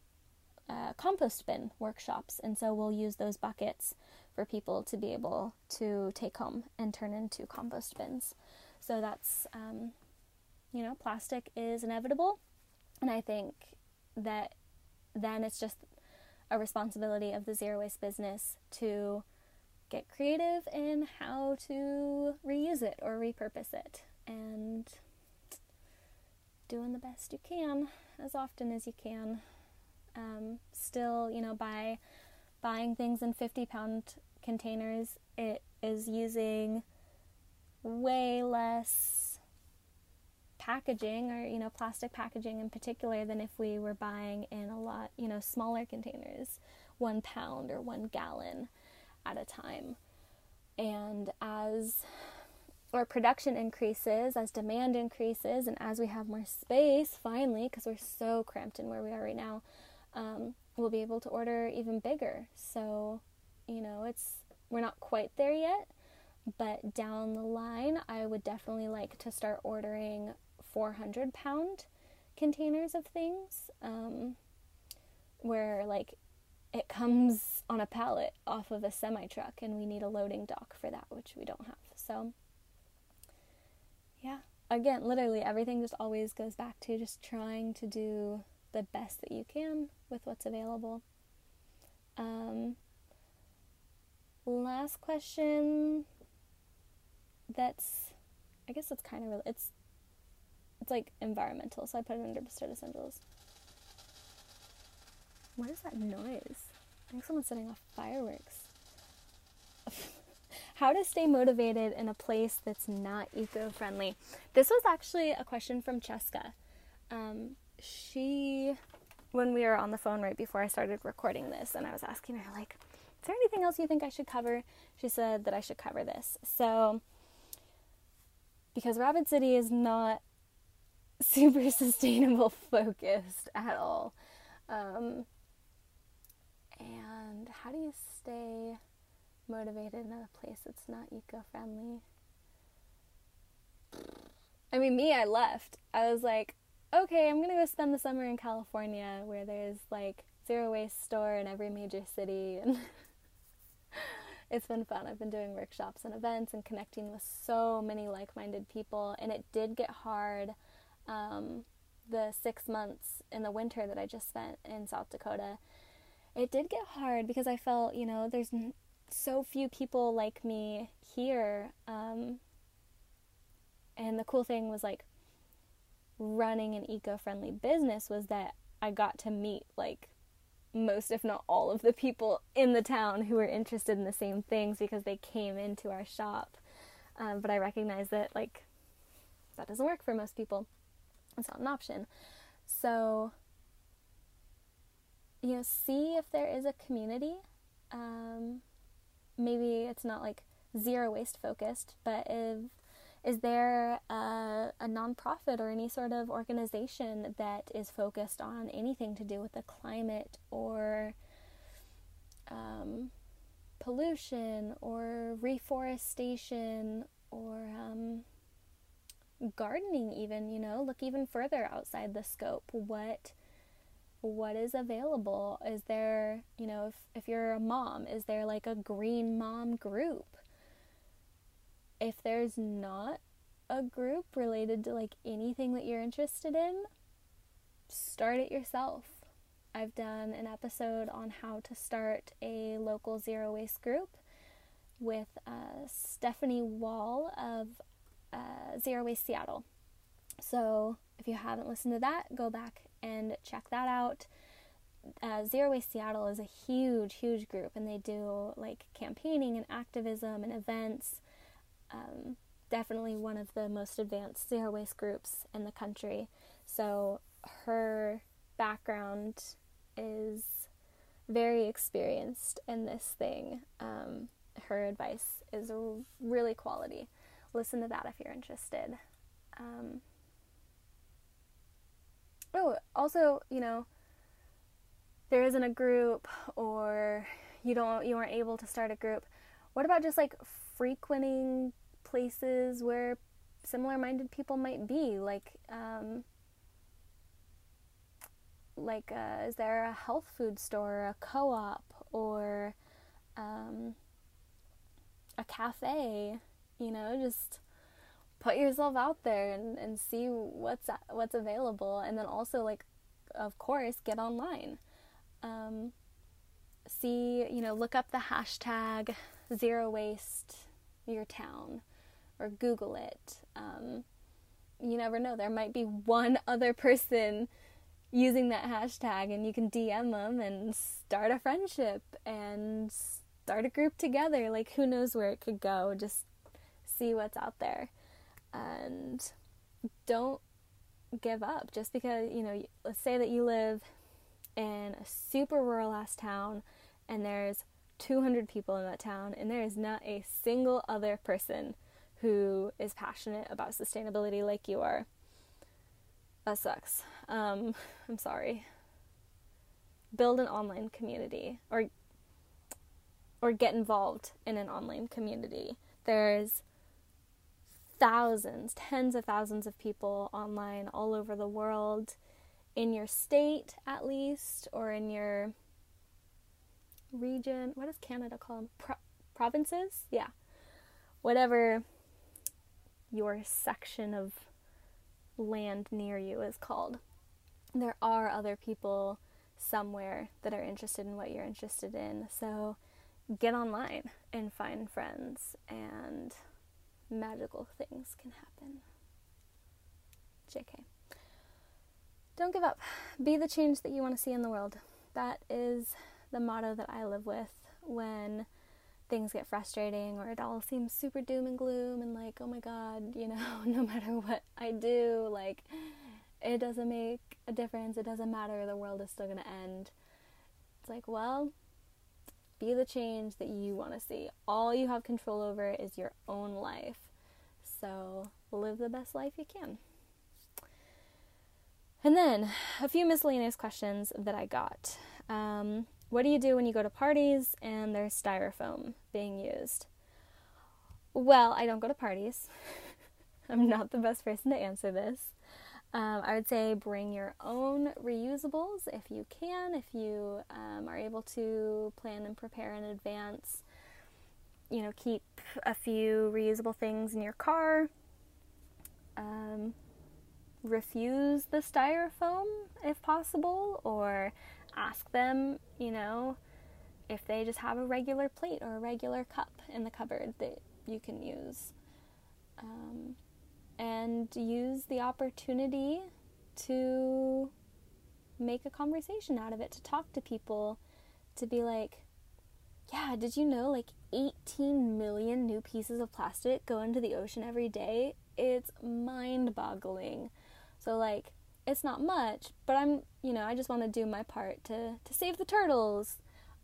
uh, compost bin workshops. And so we'll use those buckets for people to be able to take home and turn into compost bins. So that's, um, you know, plastic is inevitable. And I think that then it's just a responsibility of the zero waste business to get creative in how to reuse it or repurpose it and doing the best you can as often as you can. Um, still, you know, by buying things in 50 pound containers, it is using way less packaging or, you know, plastic packaging in particular than if we were buying in a lot, you know, smaller containers, one pound or one gallon at a time. And as our production increases, as demand increases, and as we have more space, finally, because we're so cramped in where we are right now, um, we'll be able to order even bigger. So, you know, it's we're not quite there yet, but down the line, I would definitely like to start ordering 400 pound containers of things, um, where like it comes on a pallet off of a semi truck, and we need a loading dock for that, which we don't have. So, yeah, again, literally everything just always goes back to just trying to do the best that you can with what's available. Um, last question that's I guess it's kind of really it's it's like environmental, so I put it under bestowed essentials. What is that noise? I think someone's setting off fireworks. [LAUGHS] How to stay motivated in a place that's not eco friendly. This was actually a question from Cheska. Um, she, when we were on the phone right before I started recording this, and I was asking her, like, is there anything else you think I should cover? She said that I should cover this. So, because Rapid City is not [LAUGHS] super sustainable [LAUGHS] focused at all. Um, and how do you stay motivated in a place that's not eco friendly? I mean, me, I left. I was like, okay, I'm gonna go spend the summer in California where there's like zero waste store in every major city [LAUGHS] and it's been fun. I've been doing workshops and events and connecting with so many like minded people. And it did get hard um, the six months in the winter that I just spent in South Dakota. It did get hard because I felt, you know, there's so few people like me here. Um, and the cool thing was like running an eco friendly business was that I got to meet like most, if not all, of the people in the town who were interested in the same things because they came into our shop. Um, but I recognize that, like, that doesn't work for most people. It's not an option. So, you know, see if there is a community. Um, maybe it's not like zero waste focused, but if is there a, a nonprofit or any sort of organization that is focused on anything to do with the climate or um, pollution or reforestation or um, gardening even you know? Look even further outside the scope. What what is available? Is there you know if, if you're a mom is there like a green mom group if there's not a group related to like anything that you're interested in, start it yourself. I've done an episode on how to start a local zero waste group with uh, Stephanie Wall of uh, Zero Waste Seattle. So if you haven't listened to that, go back and check that out. Uh, Zero Waste Seattle is a huge, huge group, and they do like campaigning and activism and events um, definitely one of the most advanced zero waste groups in the country. So her background is very experienced in this thing. Um, her advice is really quality. Listen to that if you're interested. Um, oh, also, you know, there isn't a group or you don't you aren't able to start a group. What about just like frequenting places where similar minded people might be like um, like uh, is there a health food store a co-op or um, a cafe? You know just put yourself out there and, and see what's what's available. And then also like of course get online. Um, see you know look up the hashtag zero waste your town or Google it. Um, you never know, there might be one other person using that hashtag, and you can DM them and start a friendship and start a group together. Like, who knows where it could go? Just see what's out there. And don't give up just because, you know, let's say that you live in a super rural ass town and there's 200 people in that town and there is not a single other person who is passionate about sustainability like you are. That sucks. Um, [LAUGHS] I'm sorry. Build an online community or or get involved in an online community. There's thousands, tens of thousands of people online all over the world, in your state at least, or in your region. What does Canada call them? Pro- provinces? Yeah. Whatever your section of land near you is called. There are other people somewhere that are interested in what you're interested in. So get online and find friends, and magical things can happen. JK. Don't give up. Be the change that you want to see in the world. That is the motto that I live with when things get frustrating or it all seems super doom and gloom and like, oh my god, you know, [LAUGHS] no matter what I do, like, it doesn't make a difference. It doesn't matter. The world is still going to end. It's like, well, be the change that you want to see. All you have control over is your own life. So live the best life you can. And then a few miscellaneous questions that I got. Um, what do you do when you go to parties and there's styrofoam being used? Well, I don't go to parties. [LAUGHS] I'm not the best person to answer this. Um, I would say bring your own reusables if you can, if you um, are able to plan and prepare in advance. You know, keep a few reusable things in your car. Um, refuse the styrofoam if possible, or ask them, you know, if they just have a regular plate or a regular cup in the cupboard that you can use. Um, and use the opportunity to make a conversation out of it, to talk to people, to be like, yeah, did you know like 18 million new pieces of plastic go into the ocean every day? It's mind boggling. So, like, it's not much, but I'm, you know, I just want to do my part to, to save the turtles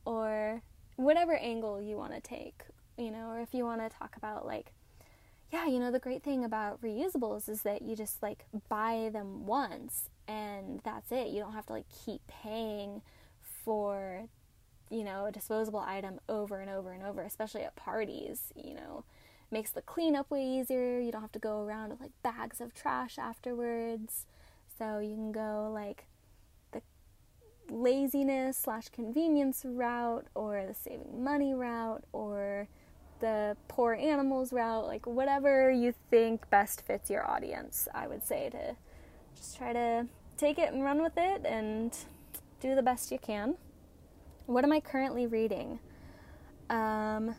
or whatever angle you want to take, you know, or if you want to talk about like yeah, you know, the great thing about reusables is that you just like buy them once and that's it. You don't have to like keep paying for, you know, a disposable item over and over and over, especially at parties, you know. Makes the cleanup way easier. You don't have to go around with like bags of trash afterwards. So you can go like the laziness slash convenience route or the saving money route or the poor animals route, like whatever you think best fits your audience, I would say to just try to take it and run with it and do the best you can. What am I currently reading? Um,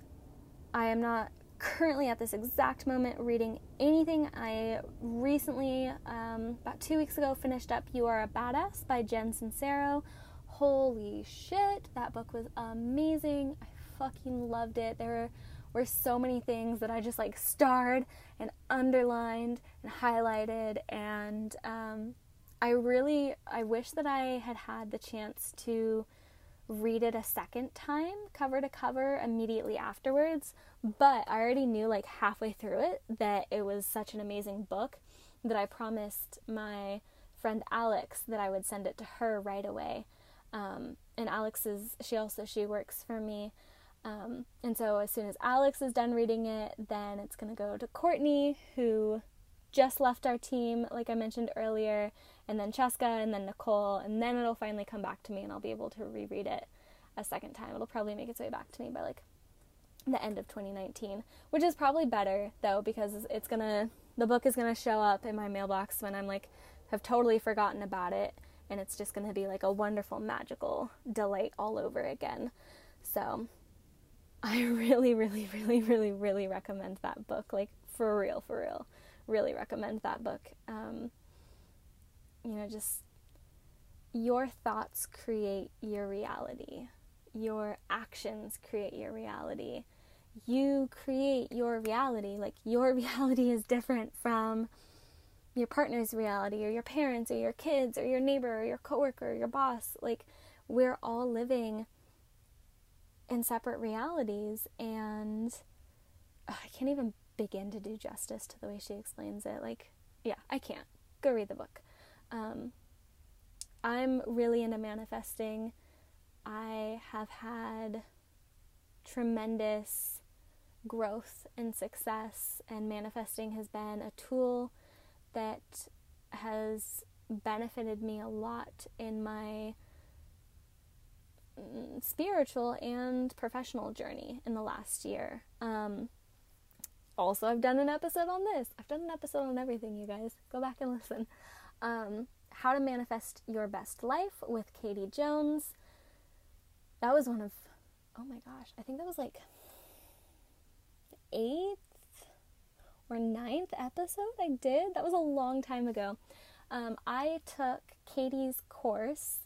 I am not currently at this exact moment reading anything. I recently, um, about two weeks ago, finished up You Are a Badass by Jen Sincero. Holy shit, that book was amazing. I fucking loved it. There were so many things that I just like starred and underlined and highlighted and um, I really I wish that I had had the chance to read it a second time cover to cover immediately afterwards. But I already knew like halfway through it that it was such an amazing book that I promised my friend Alex that I would send it to her right away. Um, and Alex is she also she works for me. Um, and so as soon as Alex is done reading it, then it's going to go to Courtney, who just left our team, like I mentioned earlier, and then Cheska, and then Nicole, and then it'll finally come back to me, and I'll be able to reread it a second time. It'll probably make its way back to me by like the end of 2019, which is probably better though, because it's gonna, the book is gonna show up in my mailbox when I'm like, have totally forgotten about it, and it's just gonna be like a wonderful, magical delight all over again. So I [LAUGHS] really, really, really, really, really recommend that book. Like, for real, for real. Really recommend that book. Um, you know, just your thoughts create your reality, your actions create your reality. You create your reality. Like, your [LAUGHS] reality is different from your partner's reality, or your parents, or your kids, or your neighbor, or your coworker, or your boss. Like, we're all living in separate realities and I can't even begin to do justice to the way she explains it. Like, yeah, I can't. Go read the book. Um, I'm really into manifesting. I have had tremendous growth and success, and manifesting has been a tool that has benefited me a lot in my mm, spiritual and professional journey in the last year. Um, also, I've done an episode on this. I've done an episode on everything, you guys. Go back and [LAUGHS] listen. Um, how to Manifest Your Best Life with Katie Jones. That was one of, oh my gosh, I think that was like eighth or ninth episode I did. That was a long time ago. Um, I took Katie's course,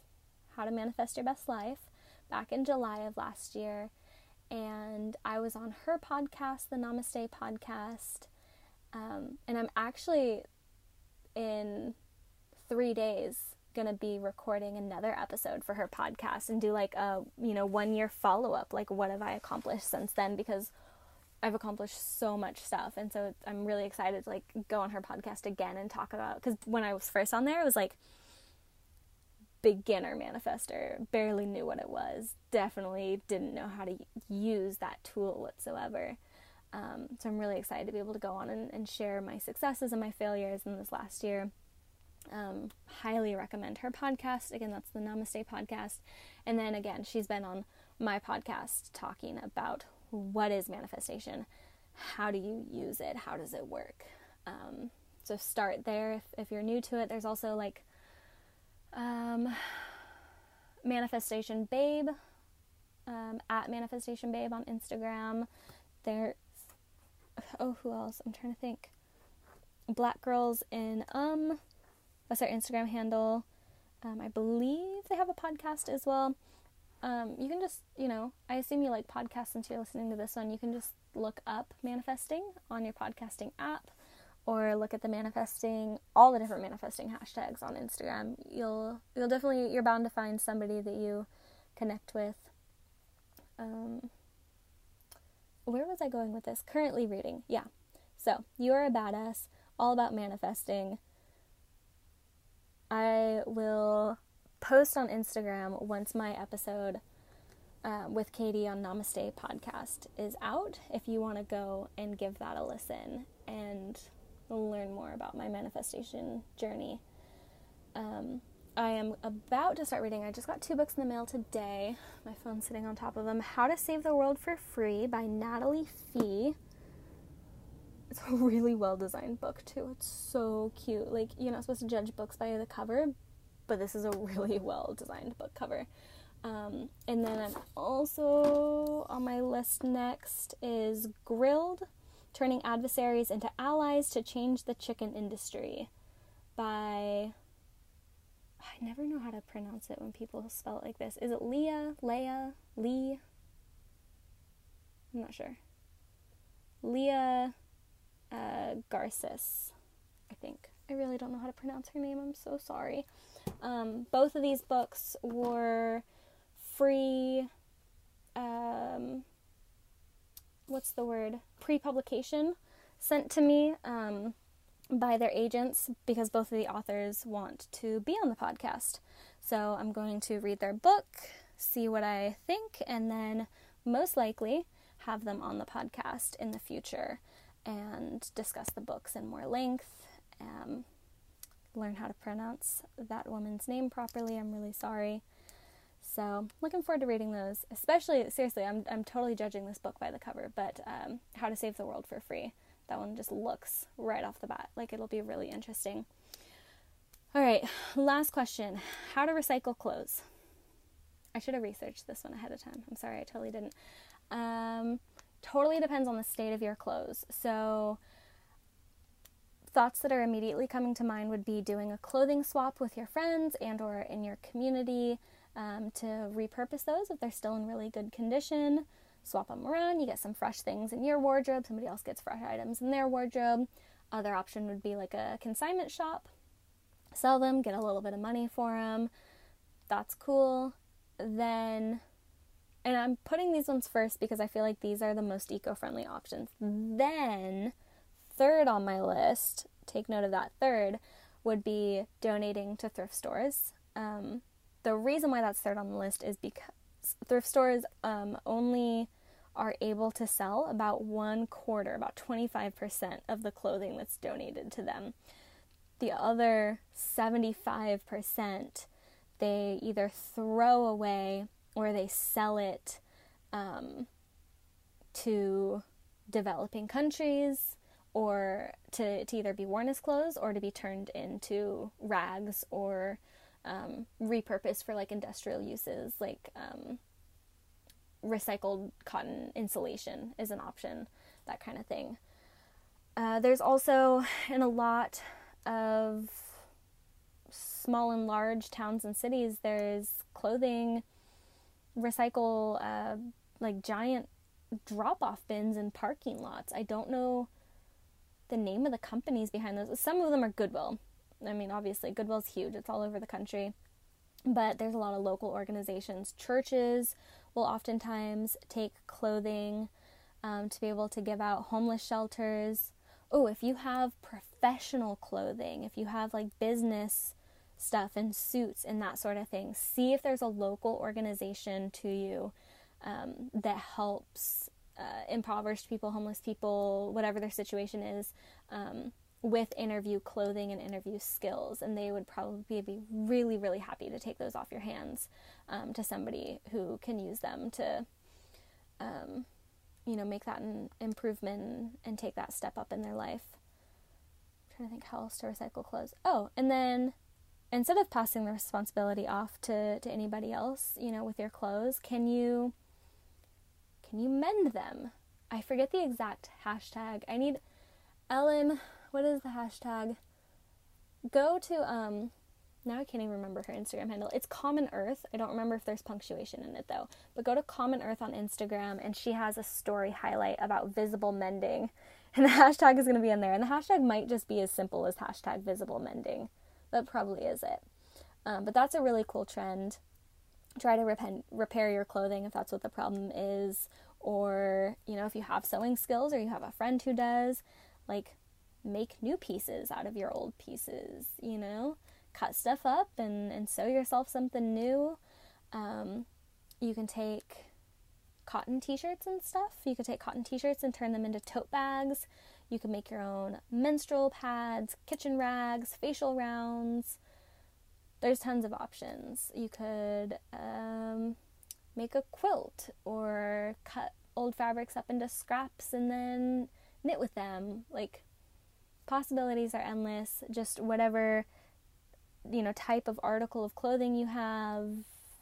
How to Manifest Your Best Life, back in July of last year. And I was on her podcast, the Namaste podcast. Um, and I'm actually in three days to be recording another episode for her podcast and do like a you know one year follow up like what have i accomplished since then because i've accomplished so much stuff and so i'm really excited to like go on her podcast again and talk about because when i was first on there it was like beginner manifester barely knew what it was definitely didn't know how to use that tool whatsoever um, so i'm really excited to be able to go on and, and share my successes and my failures in this last year um, highly recommend her podcast. Again, that's the Namaste podcast. And then again, she's been on my podcast talking about what is manifestation, how do you use it, how does it work. Um, so start there if, if you're new to it. There's also like um, Manifestation Babe um, at Manifestation Babe on Instagram. There's oh who else? I'm trying to think. Black Girls in Um that's our Instagram handle. Um, I believe they have a podcast as well. Um, you can just, you know, I assume you like podcasts since you're listening to this one. You can just look up manifesting on your podcasting app or look at the manifesting all the different manifesting hashtags on Instagram. You'll you'll definitely you're bound to find somebody that you connect with. Um, where was I going with this? Currently reading. Yeah. So, you are a badass, all about manifesting. I will post on Instagram once my episode uh, with Katie on Namaste podcast is out. If you want to go and give that a listen and learn more about my manifestation journey. Um, I am about to start reading. I just got two books in the mail today. My phone's sitting on top of them. How to Save the World for Free by Natalie Fee. It's a really well designed book too. It's so cute. Like you're not supposed to judge books by the cover, but this is a really [LAUGHS] well designed book cover. Um, and then I'm also on my list next is Grilled, Turning Adversaries into Allies to Change the Chicken Industry by I never know how to pronounce it when people spell it like this. Is it Leah, Leah, Lee? I'm not sure. Leah uh, Garces, I think. I really don't know how to pronounce her name. I'm so sorry. Um, both of these books were free. Um, what's the word? Pre publication sent to me um, by their agents because both of the authors want to be on the podcast. So I'm going to read their book, see what I think, and then most likely have them on the podcast in the future and discuss the books in more length. Um, learn how to pronounce that woman's name properly. I'm really sorry. So, looking forward to reading those. Especially, seriously, I'm, I'm totally judging this book by the cover, but um, How to Save the World for Free. That one just looks right off the bat like it'll be really interesting. All right, last question How to recycle clothes. I should have researched this one ahead of time. I'm sorry, I totally didn't. Um, totally depends on the state of your clothes. So, thoughts that are immediately coming to mind would be doing a clothing swap with your friends and or in your community um, to repurpose those if they're still in really good condition. Swap them around you get some fresh things in your wardrobe somebody else gets fresh items in their wardrobe. Other option would be like a consignment shop. Sell them get a little bit of money for them that's cool. Then and I'm putting these ones first because I feel like these are the most eco friendly options. Then, third on my list, take note of that third, would be donating to thrift stores. Um, the reason why that's third on the list is because thrift stores um, only are able to sell about one quarter, about 25% of the clothing that's donated to them. The other 75%, they either throw away or they sell it um, to developing countries or to, to either be worn as clothes or to be turned into rags or um, repurposed for like industrial uses, like um, recycled cotton insulation is an option, that kind of thing. Uh, there's also in a lot of small and large towns and cities, there's clothing recycle uh, like giant drop off bins in parking lots. I don't know the name of the companies behind those. Some of them are Goodwill. I mean, obviously, Goodwill's huge, it's all over the country. But there's a lot of local organizations. Churches will oftentimes take clothing um, to be able to give out homeless shelters. Oh, if you have professional clothing, if you have like business stuff and suits and that sort of thing, see if there's a local organization to you um, that helps uh, impoverished people, homeless people, whatever their situation is, um, with interview clothing and interview skills. And they would probably be really, really happy to take those off your hands um, to somebody who can use them to, um, you know, make that an improvement and take that step up in their life. I'm trying to think how else to recycle clothes. Oh, and then instead of passing the responsibility off to, to anybody else, you know, with your clothes, can you can you mend them? I forget the exact hashtag. I need Ellen, what is the hashtag? Go to um now I can't even remember her Instagram handle. It's Common Earth. I don't remember if there's punctuation in it though. But go to Common Earth on Instagram and she has a story highlight about visible mending. [LAUGHS] And the hashtag is going to be in there. And the hashtag might just be as simple as hashtag visible mending. That probably is it. Um, but that's a really cool trend. Try to repent, repair your clothing if that's what the problem is. Or, you know, if you have sewing skills or you have a friend who does, like make new pieces out of your old pieces, you know? cut stuff up and, and sew yourself something new. Um, you can take cotton t shirts and stuff. You could take cotton t shirts and turn them into tote bags. You can make your own menstrual pads, kitchen rags, facial rounds. There's tons of options. You could um, make a quilt or cut old fabrics up into scraps and then knit with them. Like, possibilities are endless. Just whatever you know type of article of clothing you have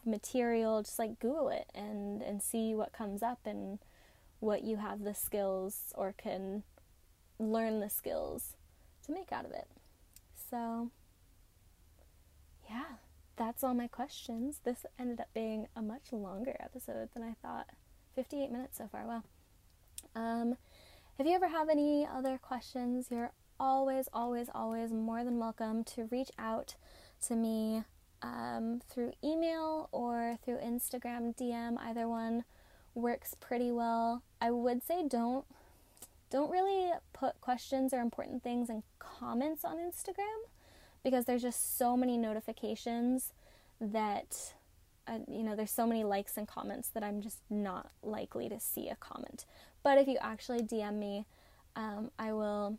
material just like google it and and see what comes up and what you have the skills or can learn the skills to make out of it. So yeah that's all my questions. This ended up being a much longer episode than i thought. 58 minutes so far. Wow. Um if you ever have any other questions? You're always, always, always more than welcome to reach out to me um, through email or through Instagram DM. Either one works pretty well. I would say don't don't really put questions or important things in comments on Instagram because there's just so many notifications that uh, you know there's so many likes and comments that I'm just not likely to see a comment. But if you actually DM me, um, I will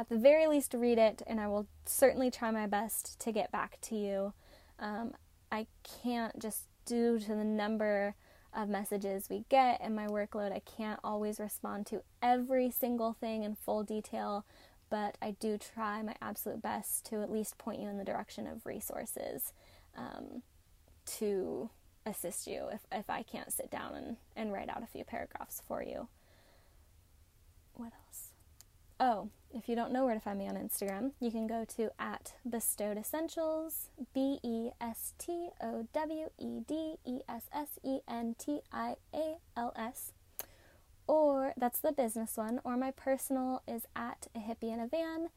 at the very least read it, and I will certainly try my best to get back to you. Um, I can't just due to the number of messages we get and my workload, I can't always respond to every single thing in full detail, but I do try my absolute best to at least point you in the direction of resources um, to assist you if, if I can't sit down and, and write out a few paragraphs for you. What else? Oh, if you don't know where to find me on Instagram, you can go to at bestowed essentials, B E S T O W E D E S S E N T I A L S. Or that's the business one, or my personal is at a hippie in a van,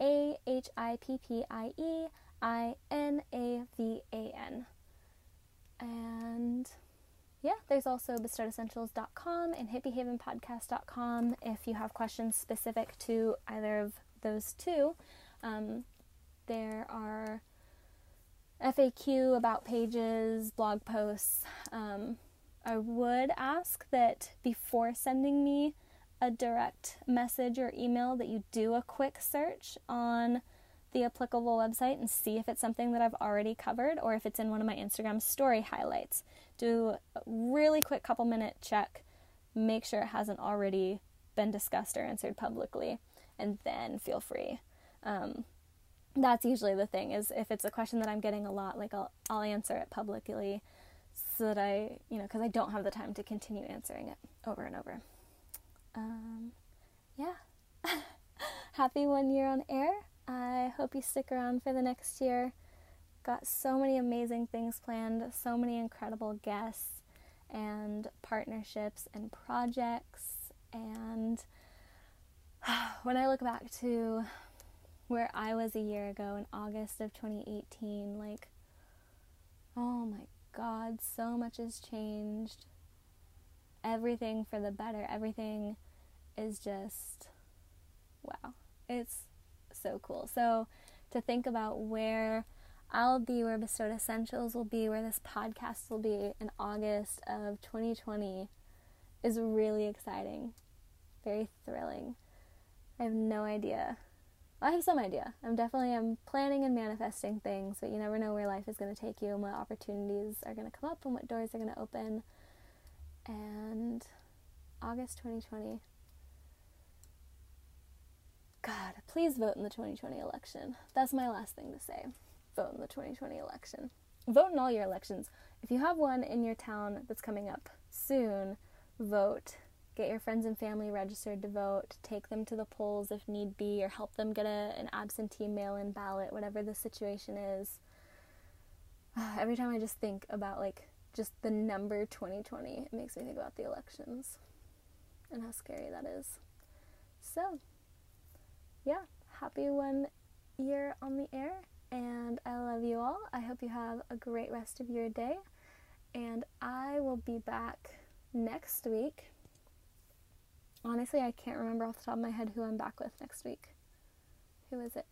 A H I P P I E I N A V A N. And yeah, there's also bestowedessentials.com and hippiehavenpodcast.com if you have questions specific to either of those two. Um, there are FAQ about pages, blog posts. Um, I would ask that before sending me a direct message or email that you do a quick search on the applicable website and see if it's something that I've already covered or if it's in one of my Instagram story highlights. Do a really quick couple minute check, make sure it hasn't already been discussed or answered publicly, and then feel free. Um, that's usually the thing is if it's a question that I'm getting a lot, like I'll I'll answer it publicly so that I, you know, because I don't have the time to continue answering it over and over. Um, yeah. [LAUGHS] Happy one year on air. I hope you stick around for the next year. Got so many amazing things planned, so many incredible guests and partnerships and projects. And [SIGHS] when I look back to where I was a year ago in August of 2018, like, oh my God, so much has changed. Everything for the better. Everything is just wow. It's so cool. So to think about where I'll be, where Bestowed Essentials will be, where this podcast will be in August of 2020 is really exciting, very thrilling. I have no idea. I have some idea. I'm definitely I'm planning and manifesting things, but you never know where life is going to take you and what opportunities are going to come up and what doors are going to open. And August 2020 God, please vote in the 2020 election. That's my last thing to say. Vote in the 2020 election. Vote in all your elections. If you have one in your town that's coming up soon, vote. Get your friends and family registered to vote. Take them to the polls if need be, or help them get a, an absentee mail in ballot, whatever the situation is. [SIGHS] Every time I just think about like just the number 2020, it makes me think about the elections and how scary that is. So, yeah, happy one year on the air, and I love you all. I hope you have a great rest of your day, and I will be back next week. Honestly, I can't remember off the top of my head who I'm back with next week. Who is it?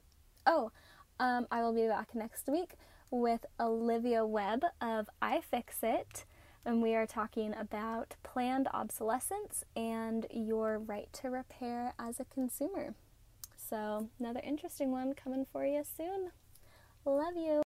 Oh, um, I will be back next week with Olivia Webb of iFixit, and we are talking about planned obsolescence and your right to repair as a consumer. So, another interesting one coming for you soon. Love you.